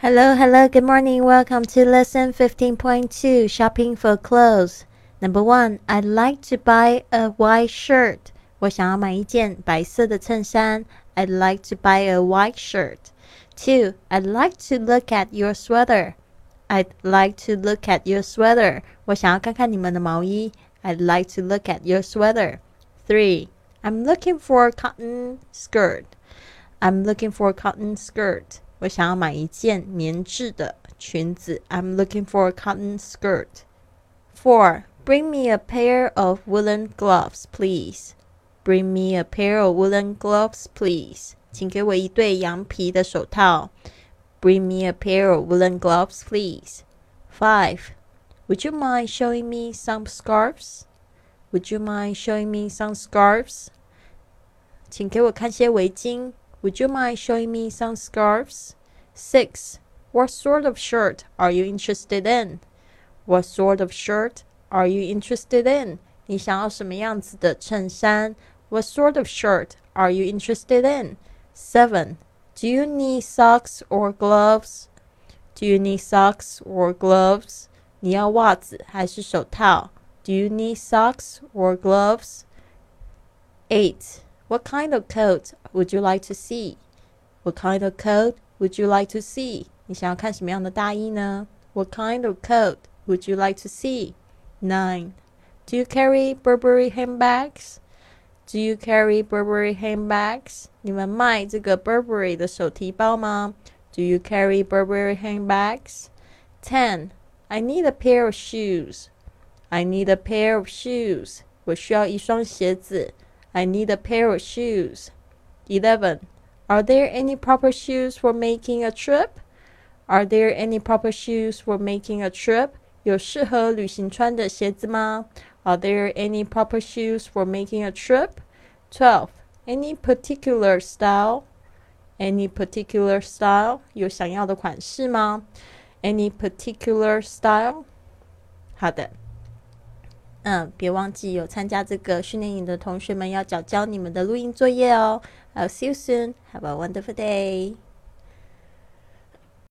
Hello, hello, good morning. Welcome to lesson 15.2 Shopping for Clothes. Number one, I'd like to buy a white shirt. 我想要买一件白色的衬衫。I'd like to buy a white shirt. Two, I'd like to look at your sweater. I'd like to look at your sweater. 我想要看看你们的毛衣。I'd like to look at your sweater. Three, I'm looking for a cotton skirt. I'm looking for a cotton skirt. 我想要买一件棉质的裙子。I'm looking for a cotton skirt. Four. Bring me a pair of woolen gloves, please. Bring me a pair of woolen gloves, please. 请给我一对羊皮的手套。Bring me a pair of woolen gloves, please. Five. Would you mind showing me some scarves? Would you mind showing me some scarves? 请给我看些围巾。 would you mind showing me some scarves? 6. What sort of shirt are you interested in? What sort of shirt are you interested in? 你想要什么样子的衬衫? What sort of shirt are you interested in? 7. Do you need socks or gloves? Do you need socks or gloves? 你要袜子还是手套? Do you need socks or gloves? 8. What kind of coat would you like to see? What kind of coat would you like to see? 你想要看什么样的大衣呢? What kind of coat would you like to see? Nine. Do you carry Burberry handbags? Do you carry Burberry handbags? 你们卖这个 Burberry 的手提包吗? Do you carry Burberry handbags? Ten. I need a pair of shoes. I need a pair of shoes. 我需要一双鞋子。 I need a pair of shoes. 11. Are there any proper shoes for making a trip? Are there any proper shoes for making a trip? 有适合旅行穿的鞋子吗? Are there any proper shoes for making a trip? 12. Any particular style? Any particular style? 有想要的款式吗? Any particular style? 好的。 嗯，别忘记有参加这个训练营的同学们要交交你们的录音作业哦。I'll see you soon. Have a wonderful day.